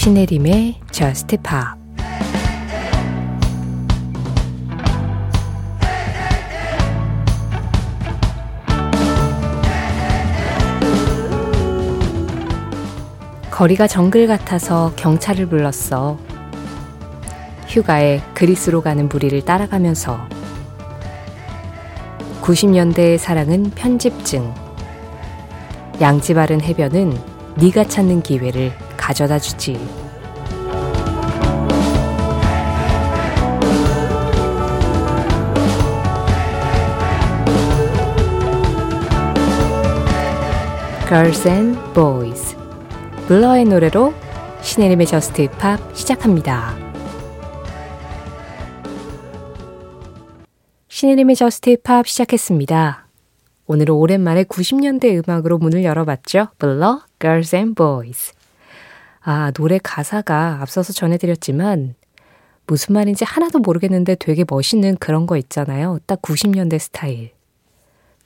신혜림의 Just Pop 거리가 정글 같아서 경찰을 불렀어. 휴가에 그리스로 가는 무리를 따라가면서 90년대의 사랑은 편집증. 양지 바른 해변은 네가 찾는 기회를 가져다 주지. Girls and Boys 블러의 노래로 신혜림의 JUST POP 시작합니다. 신혜림의 JUST POP 시작했습니다. 오늘은 오랜만에 90년대 음악으로 문을 열어봤죠. 블러, Girls and Boys. 아, 노래 가사가 앞서서 전해드렸지만 무슨 말인지 하나도 모르겠는데 되게 멋있는 그런 거 있잖아요. 딱 90년대 스타일.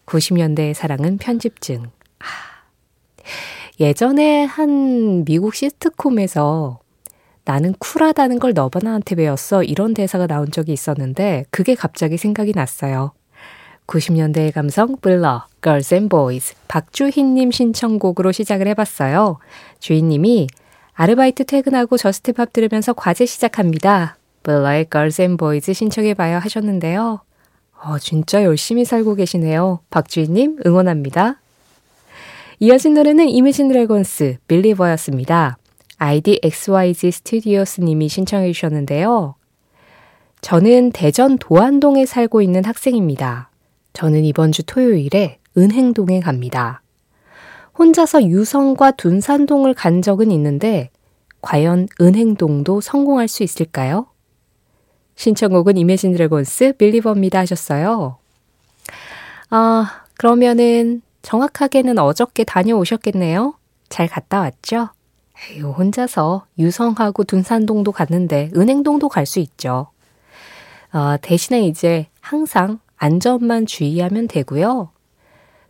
90년대의 사랑은 편집증. 아. 예전에 한 미국 시트콤에서 나는 쿨하다는 걸 너바나한테 배웠어. 이런 대사가 나온 적이 있었는데 그게 갑자기 생각이 났어요. 90년대의 감성 블러 Girls and Boys 박주희님 신청곡으로 시작을 해봤어요. 주희님이 아르바이트 퇴근하고 JUST POP 들으면서 과제 시작합니다. 블러의 Girls and Boys 신청해봐요 하셨는데요. 어, 진짜 열심히 살고 계시네요. 박주희님 응원합니다. 이어진 노래는 Imagine Dragons Believer였습니다. 아이디 XYZ Studios 님이 신청해 주셨는데요. 저는 대전 도안동에 살고 있는 학생입니다. 저는 이번 주 토요일에 은행동에 갑니다. 혼자서 유성과 둔산동을 간 적은 있는데 과연 은행동도 성공할 수 있을까요? 신청곡은 이매진 드래곤스 빌리버입니다 하셨어요. 아, 그러면은 정확하게는 어저께 다녀오셨겠네요. 잘 갔다 왔죠? 에휴, 혼자서 유성하고 둔산동도 갔는데 은행동도 갈 수 있죠. 어, 대신에 이제 항상 안전만 주의하면 되고요.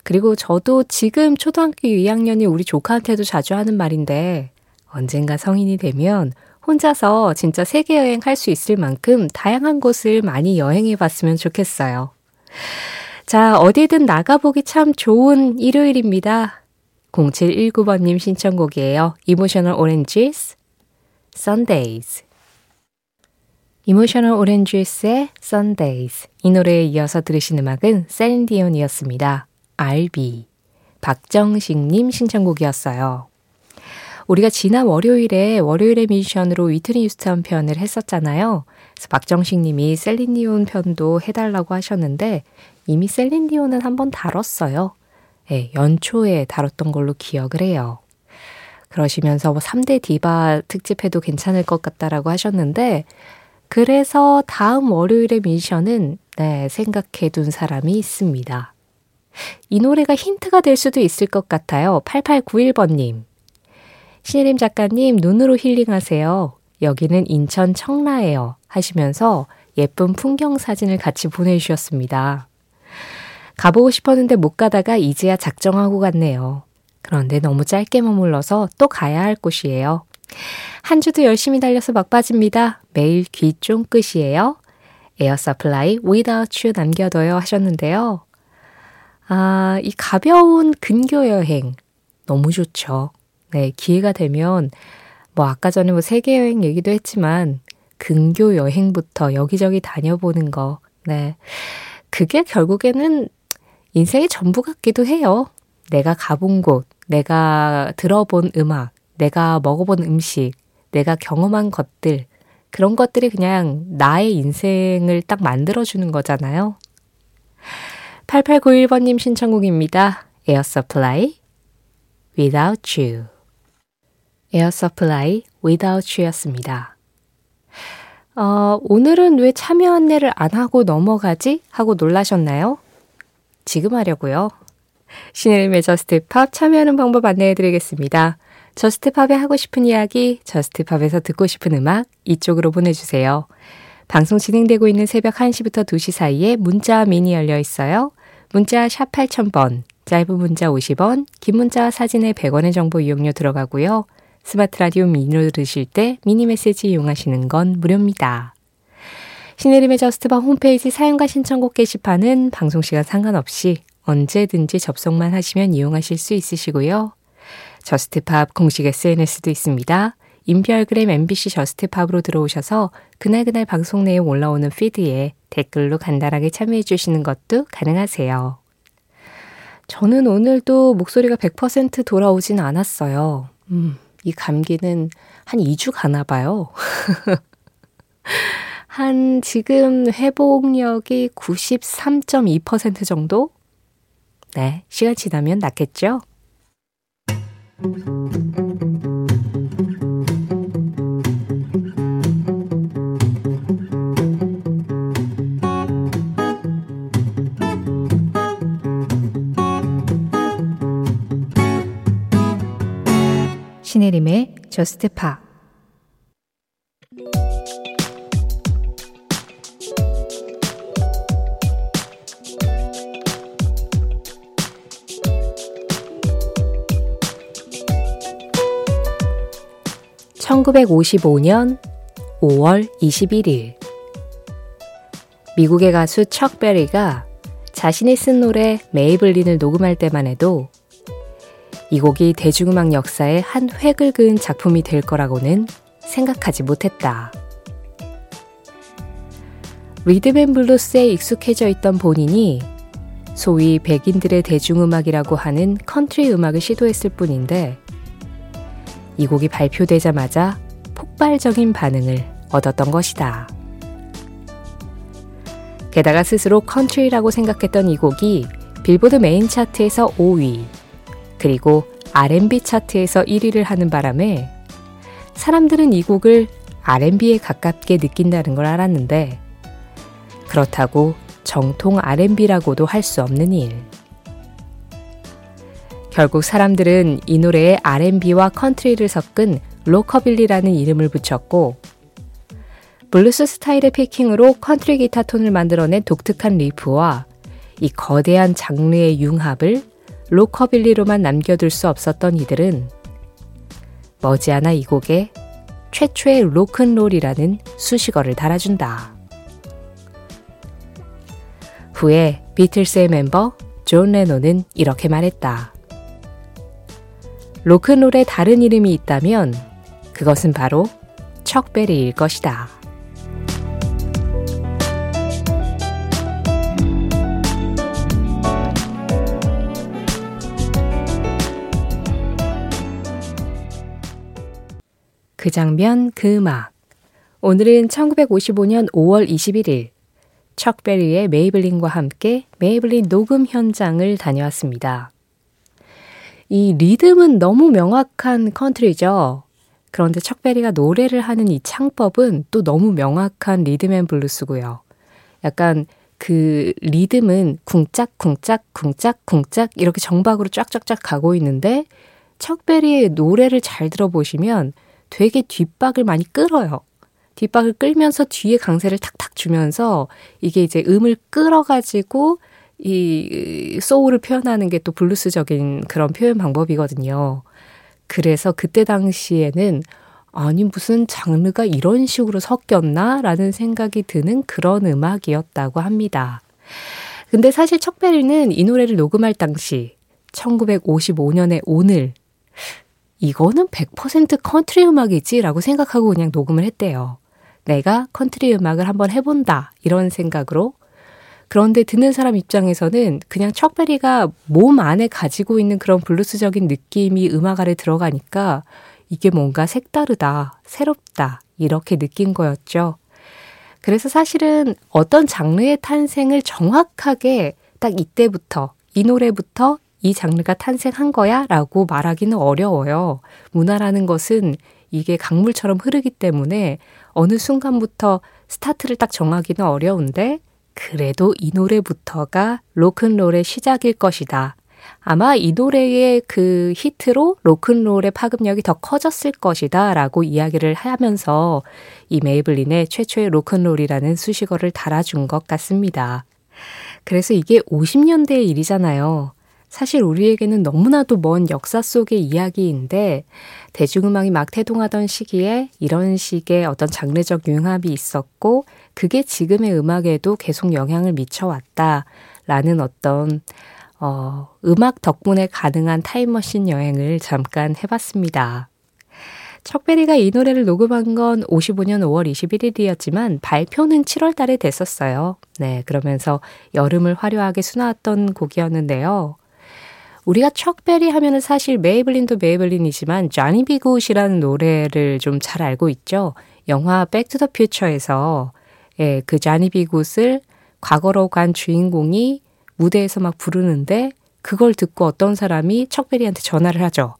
그리고 저도 지금 초등학교 2학년이 우리 조카한테도 자주 하는 말인데 언젠가 성인이 되면 혼자서 진짜 세계 여행 할 수 있을 만큼 다양한 곳을 많이 여행해 봤으면 좋겠어요. 자, 어디든 나가보기 참 좋은 일요일입니다. 0719번님 신청곡이에요. Emotional Oranges, Sundays. Emotional Oranges의 Sundays. 이 노래에 이어서 들으신 음악은 셀린디온이었습니다. RB. 박정식님 신청곡이었어요. 우리가 지난 월요일에 월요일의 미션으로 위트니 유스턴 편을 했었잖아요. 그래서 박정식 님이 셀린디온 편도 해달라고 하셨는데 이미 셀린디온은 한번 다뤘어요. 네, 연초에 다뤘던 걸로 기억을 해요. 그러시면서 뭐 3대 디바 특집해도 괜찮을 것 같다라고 하셨는데 그래서 다음 월요일의 미션은 네, 생각해 둔 사람이 있습니다. 이 노래가 힌트가 될 수도 있을 것 같아요. 8891번님. 신혜림 작가님, 눈으로 힐링하세요. 여기는 인천 청라예요. 하시면서 예쁜 풍경 사진을 같이 보내주셨습니다. 가보고 싶었는데 못 가다가 이제야 작정하고 갔네요. 그런데 너무 짧게 머물러서 또 가야 할 곳이에요. 한 주도 열심히 달려서 막빠집니다. 매일 귀 쫑긋이에요. Air Supply without you 남겨둬요 하셨는데요. 아, 이 가벼운 근교 여행 너무 좋죠. 네, 기회가 되면 뭐 아까 전에 뭐 세계 여행 얘기도 했지만 근교 여행부터 여기저기 다녀보는 거. 네. 그게 결국에는 인생의 전부 같기도 해요. 내가 가본 곳, 내가 들어본 음악, 내가 먹어본 음식, 내가 경험한 것들, 그런 것들이 그냥 나의 인생을 딱 만들어주는 거잖아요. 8891번님 신청곡입니다. 에어 서플라이 Without You 에어 서플라이 Without You였습니다. 어, 오늘은 왜 참여 안내를 안 하고 넘어가지? 하고 놀라셨나요? 지금 하려고요. 신혜림의 저스트팝 참여하는 방법 안내해 드리겠습니다. 저스트팝에 하고 싶은 이야기, 저스트팝에서 듣고 싶은 음악 이쪽으로 보내주세요. 방송 진행되고 있는 새벽 1시부터 2시 사이에 문자 미니 열려 있어요. 문자 샵 8000번, 짧은 문자 50원, 긴 문자 사진에 100원의 정보 이용료 들어가고요. 스마트 라디오 미니로 들으실 때 미니 메시지 이용하시는 건 무료입니다. 신혜림의 저스트팝 홈페이지 사연과 신청곡 게시판은 방송시간 상관없이 언제든지 접속만 하시면 이용하실 수 있으시고요. 저스트팝 공식 SNS도 있습니다. 인별그램 MBC 저스트팝으로 들어오셔서 그날그날 방송 내용 올라오는 피드에 댓글로 간단하게 참여해 주시는 것도 가능하세요. 저는 오늘도 목소리가 100% 돌아오진 않았어요. 음, 이 감기는 한 2주 가나 봐요. 한 지금 회복력이 93.2% 정도? 네, 시간 지나면 낫겠죠? 신혜림의 저스트 파 (1955년 5월 21일) 미국의 가수 척 베리가 자신이 쓴 노래 메이블린을 녹음할 때만 해도 이 곡이 대중음악 역사에 한 획을 그은 작품이 될 거라고는 생각하지 못했다. 리듬 앤 블루스에 익숙해져 있던 본인이 소위 백인들의 대중음악이라고 하는 컨트리 음악을 시도했을 뿐인데 이 곡이 발표되자마자 폭발적인 반응을 얻었던 것이다. 게다가 스스로 컨트리라고 생각했던 이 곡이 빌보드 메인 차트에서 5위, 그리고 R&B 차트에서 1위를 하는 바람에 사람들은 이 곡을 R&B에 가깝게 느낀다는 걸 알았는데 그렇다고 정통 R&B라고도 할 수 없는 일. 결국 사람들은 이 노래에 R&B와 컨트리를 섞은 로커빌리라는 이름을 붙였고 블루스 스타일의 피킹으로 컨트리 기타 톤을 만들어낸 독특한 리프와 이 거대한 장르의 융합을 로커빌리로만 남겨둘 수 없었던 이들은 머지않아 이 곡에 최초의 로큰롤이라는 수식어를 달아준다. 후에 비틀스의 멤버 존 레논은 이렇게 말했다. 로큰롤에 다른 이름이 있다면 그것은 바로 척베리일 것이다. 그 장면, 그 음악. 오늘은 1955년 5월 21일 척베리의 메이블린과 함께 메이블린 녹음 현장을 다녀왔습니다. 이 리듬은 너무 명확한 컨트리죠. 그런데 척베리가 노래를 하는 이 창법은 또 너무 명확한 리듬 앤 블루스고요. 약간 그 리듬은 쿵짝 쿵짝 쿵짝 쿵짝 이렇게 정박으로 쫙쫙쫙 가고 있는데 척베리의 노래를 잘 들어보시면 되게 뒷박을 많이 끌어요. 뒷박을 끌면서 뒤에 강세를 탁탁 주면서 이게 이제 음을 끌어가지고 이 소울을 표현하는 게 또 블루스적인 그런 표현 방법이거든요. 그래서 그때 당시에는 아니 무슨 장르가 이런 식으로 섞였나? 라는 생각이 드는 그런 음악이었다고 합니다. 근데 사실 척베리는 이 노래를 녹음할 당시 1955년에 오늘 이거는 100% 컨트리 음악이지 라고 생각하고 그냥 녹음을 했대요. 내가 컨트리 음악을 한번 해본다. 이런 생각으로. 그런데 듣는 사람 입장에서는 그냥 척베리가 몸 안에 가지고 있는 그런 블루스적인 느낌이 음악 안에 들어가니까 이게 뭔가 색다르다, 새롭다, 이렇게 느낀 거였죠. 그래서 사실은 어떤 장르의 탄생을 정확하게 딱 이때부터, 이 노래부터 이 장르가 탄생한 거야 라고 말하기는 어려워요. 문화라는 것은 이게 강물처럼 흐르기 때문에 어느 순간부터 스타트를 딱 정하기는 어려운데 그래도 이 노래부터가 로큰롤의 시작일 것이다. 아마 이 노래의 그 히트로 로큰롤의 파급력이 더 커졌을 것이다 라고 이야기를 하면서 이 메이블린에 최초의 로큰롤이라는 수식어를 달아준 것 같습니다. 그래서 이게 50년대의 일이잖아요. 사실 우리에게는 너무나도 먼 역사 속의 이야기인데 대중음악이 막 태동하던 시기에 이런 식의 어떤 장르적 융합이 있었고 그게 지금의 음악에도 계속 영향을 미쳐왔다라는 어떤 어, 음악 덕분에 가능한 타임머신 여행을 잠깐 해봤습니다. 척베리가 이 노래를 녹음한 건 55년 5월 21일이었지만 발표는 7월 달에 됐었어요. 네, 그러면서 여름을 화려하게 수놓았던 곡이었는데요. 우리가 척베리 하면은 사실 메이블린도 메이블린이지만 Johnny B. Goode이라는 노래를 좀 잘 알고 있죠. 영화 Back to the Future에서 예, 그 Johnny B. Goode을 과거로 간 주인공이 무대에서 막 부르는데 그걸 듣고 어떤 사람이 척베리한테 전화를 하죠.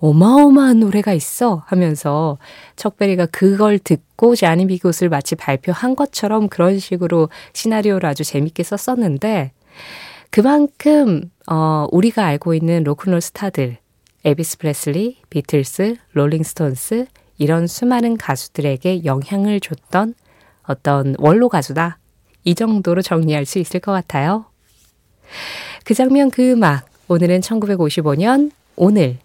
어마어마한 노래가 있어 하면서 척베리가 그걸 듣고 Johnny B. Goode을 마치 발표한 것처럼 그런 식으로 시나리오를 아주 재밌게 썼었는데 그만큼 어 우리가 알고 있는 로큰롤 스타들 엘비스 프레슬리, 비틀스, 롤링스톤스 이런 수많은 가수들에게 영향을 줬던 어떤 원로 가수다. 이 정도로 정리할 수 있을 것 같아요. 그 장면 그 음악 오늘은 1955년 오늘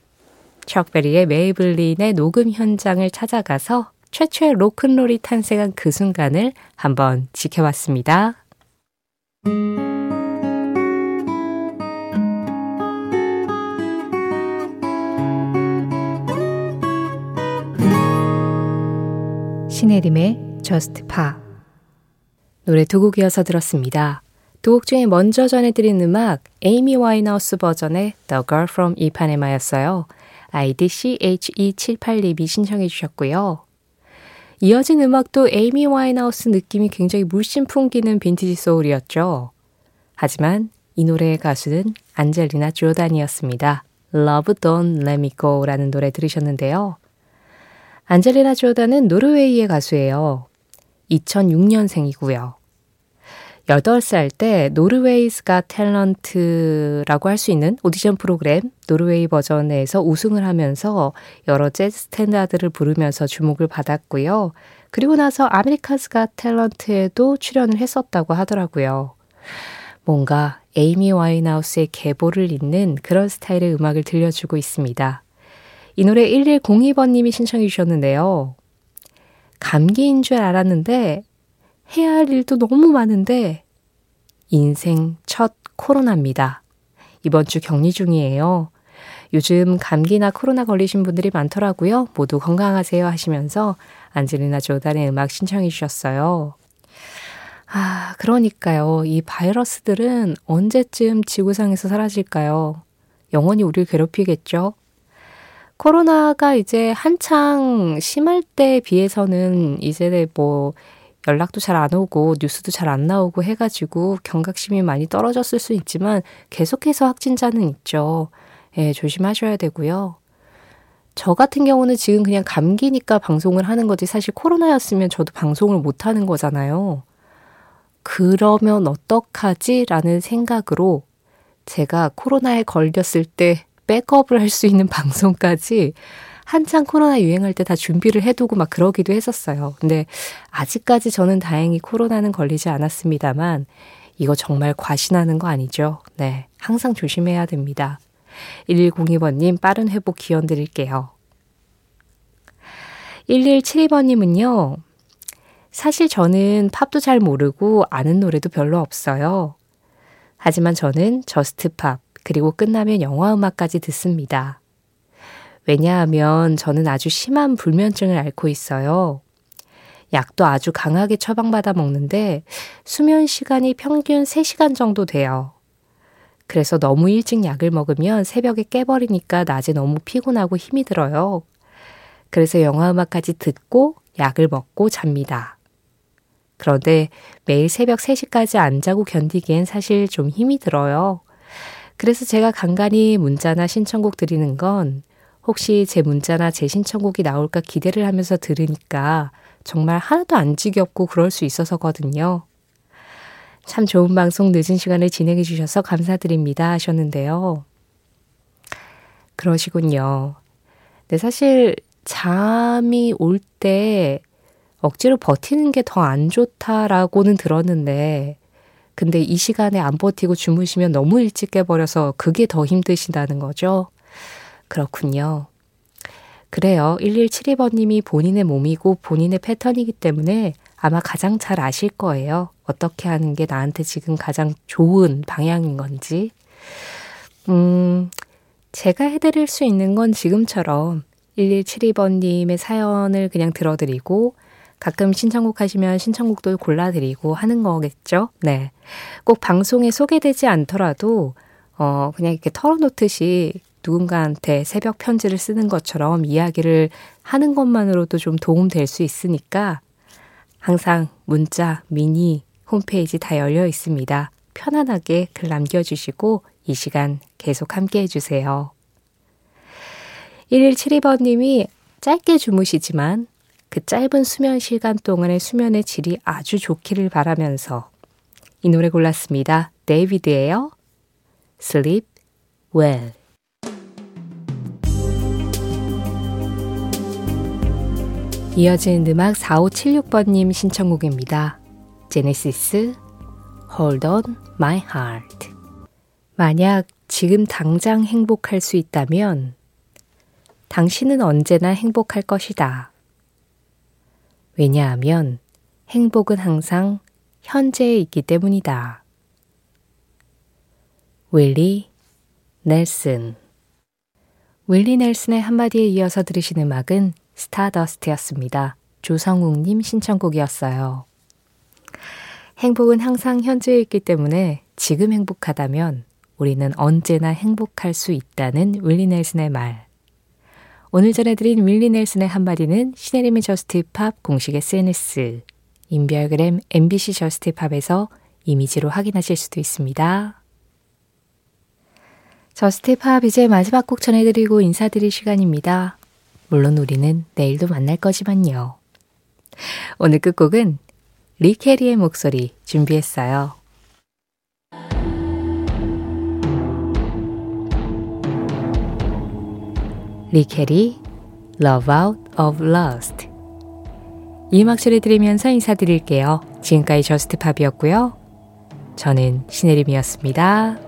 척베리의 메이블린의 녹음 현장을 찾아가서 최초의 로큰롤이 탄생한 그 순간을 한번 지켜봤습니다. 신혜림의 Just Pa 노래 두 곡이어서 들었습니다. 두 곡 중에 먼저 전해드린 음악 에이미 와이너스 버전의 The Girl from Ipanema였어요. 아이디 CHE78님이 신청해 주셨고요. 이어진 음악도 에이미 와인하우스 느낌이 굉장히 물씬 풍기는 빈티지 소울이었죠. 하지만 이 노래의 가수는 안젤리나 조단이었습니다. Love Don't Let Me Go라는 노래 들으셨는데요. 안젤리나 조단은 노르웨이의 가수예요. 2006년생이고요. 8살 때 Norway's Got Talent라고 할 수 있는 오디션 프로그램 노르웨이 버전에서 우승을 하면서 여러 재즈 스탠다드를 부르면서 주목을 받았고요. 그리고 나서 America's Got Talent에도 출연을 했었다고 하더라고요. 뭔가 에이미 와인하우스의 계보를 잇는 그런 스타일의 음악을 들려주고 있습니다. 이 노래 1102번님이 신청해 주셨는데요. 감기인 줄 알았는데 해야 할 일도 너무 많은데 인생 첫 코로나입니다. 이번 주 격리 중이에요. 요즘 감기나 코로나 걸리신 분들이 많더라고요. 모두 건강하세요 하시면서 안젤리나 조단의 음악 신청해 주셨어요. 아, 그러니까요. 이 바이러스들은 언제쯤 지구상에서 사라질까요? 영원히 우리를 괴롭히겠죠? 코로나가 이제 한창 심할 때에 비해서는 이제 뭐 연락도 잘 안 오고 뉴스도 잘 안 나오고 해가지고 경각심이 많이 떨어졌을 수 있지만 계속해서 확진자는 있죠. 예, 조심하셔야 되고요. 저 같은 경우는 지금 그냥 감기니까 방송을 하는 거지 사실 코로나였으면 저도 방송을 못 하는 거잖아요. 그러면 어떡하지? 라는 생각으로 제가 코로나에 걸렸을 때 백업을 할 수 있는 방송까지 한창 코로나 유행할 때 다 준비를 해두고 막 그러기도 했었어요. 근데 아직까지 저는 다행히 코로나는 걸리지 않았습니다만 이거 정말 과신하는 거 아니죠? 네. 항상 조심해야 됩니다. 1102번님 빠른 회복 기원 드릴게요. 1172번님은요. 사실 저는 팝도 잘 모르고 아는 노래도 별로 없어요. 하지만 저는 저스트 팝, 그리고 끝나면 영화 음악까지 듣습니다. 왜냐하면 저는 아주 심한 불면증을 앓고 있어요. 약도 아주 강하게 처방받아 먹는데 수면 시간이 평균 3시간 정도 돼요. 그래서 너무 일찍 약을 먹으면 새벽에 깨버리니까 낮에 너무 피곤하고 힘이 들어요. 그래서 영화 음악까지 듣고 약을 먹고 잡니다. 그런데 매일 새벽 3시까지 안 자고 견디기엔 사실 좀 힘이 들어요. 그래서 제가 간간히 문자나 신청곡 드리는 건 혹시 제 문자나 제 신청곡이 나올까 기대를 하면서 들으니까 정말 하나도 안 지겹고 그럴 수 있어서거든요. 참 좋은 방송 늦은 시간에 진행해 주셔서 감사드립니다 하셨는데요. 그러시군요. 네, 사실 잠이 올 때 억지로 버티는 게 더 안 좋다라고는 들었는데 근데 이 시간에 안 버티고 주무시면 너무 일찍 깨버려서 그게 더 힘드시다는 거죠. 그렇군요. 그래요. 1172번님이 본인의 몸이고 본인의 패턴이기 때문에 아마 가장 잘 아실 거예요. 어떻게 하는 게 나한테 지금 가장 좋은 방향인 건지. 음, 제가 해드릴 수 있는 건 지금처럼 1172번님의 사연을 그냥 들어드리고 가끔 신청곡 하시면 신청곡도 골라드리고 하는 거겠죠? 네. 꼭 방송에 소개되지 않더라도, 어, 그냥 이렇게 털어놓듯이 누군가한테 새벽 편지를 쓰는 것처럼 이야기를 하는 것만으로도 좀 도움될 수 있으니까 항상 문자, 미니, 홈페이지 다 열려 있습니다. 편안하게 글 남겨주시고 이 시간 계속 함께 해주세요. 1172번님이 짧게 주무시지만 그 짧은 수면 시간 동안의 수면의 질이 아주 좋기를 바라면서 이 노래 골랐습니다. 데이비드예요. Sleep Well. 이어지는 음악 4576번님 신청곡입니다. 제네시스 Hold on my heart. 만약 지금 당장 행복할 수 있다면 당신은 언제나 행복할 것이다. 왜냐하면 행복은 항상 현재에 있기 때문이다. 윌리 넬슨 윌리 넬슨의 한마디에 이어서 들으신 음악은 Stardust였습니다. 조성욱님 신청곡이었어요. 행복은 항상 현재에 있기 때문에 지금 행복하다면 우리는 언제나 행복할 수 있다는 윌리 넬슨의 말. 오늘 전해드린 윌리 넬슨의 한마디는 신혜림의 Just Pop 공식 SNS, 인별그램 MBC Just Pop에서 이미지로 확인하실 수도 있습니다. Just Pop 이제 마지막 곡 전해드리고 인사드릴 시간입니다. 물론 우리는 내일도 만날 거지만요. 오늘 끝곡은 리케 리의 목소리 준비했어요. 리케 리 Love Out of Lust 이 음악 소리 들으면서 인사드릴게요. 지금까지 Just Pop이었고요. 저는 신혜림이었습니다.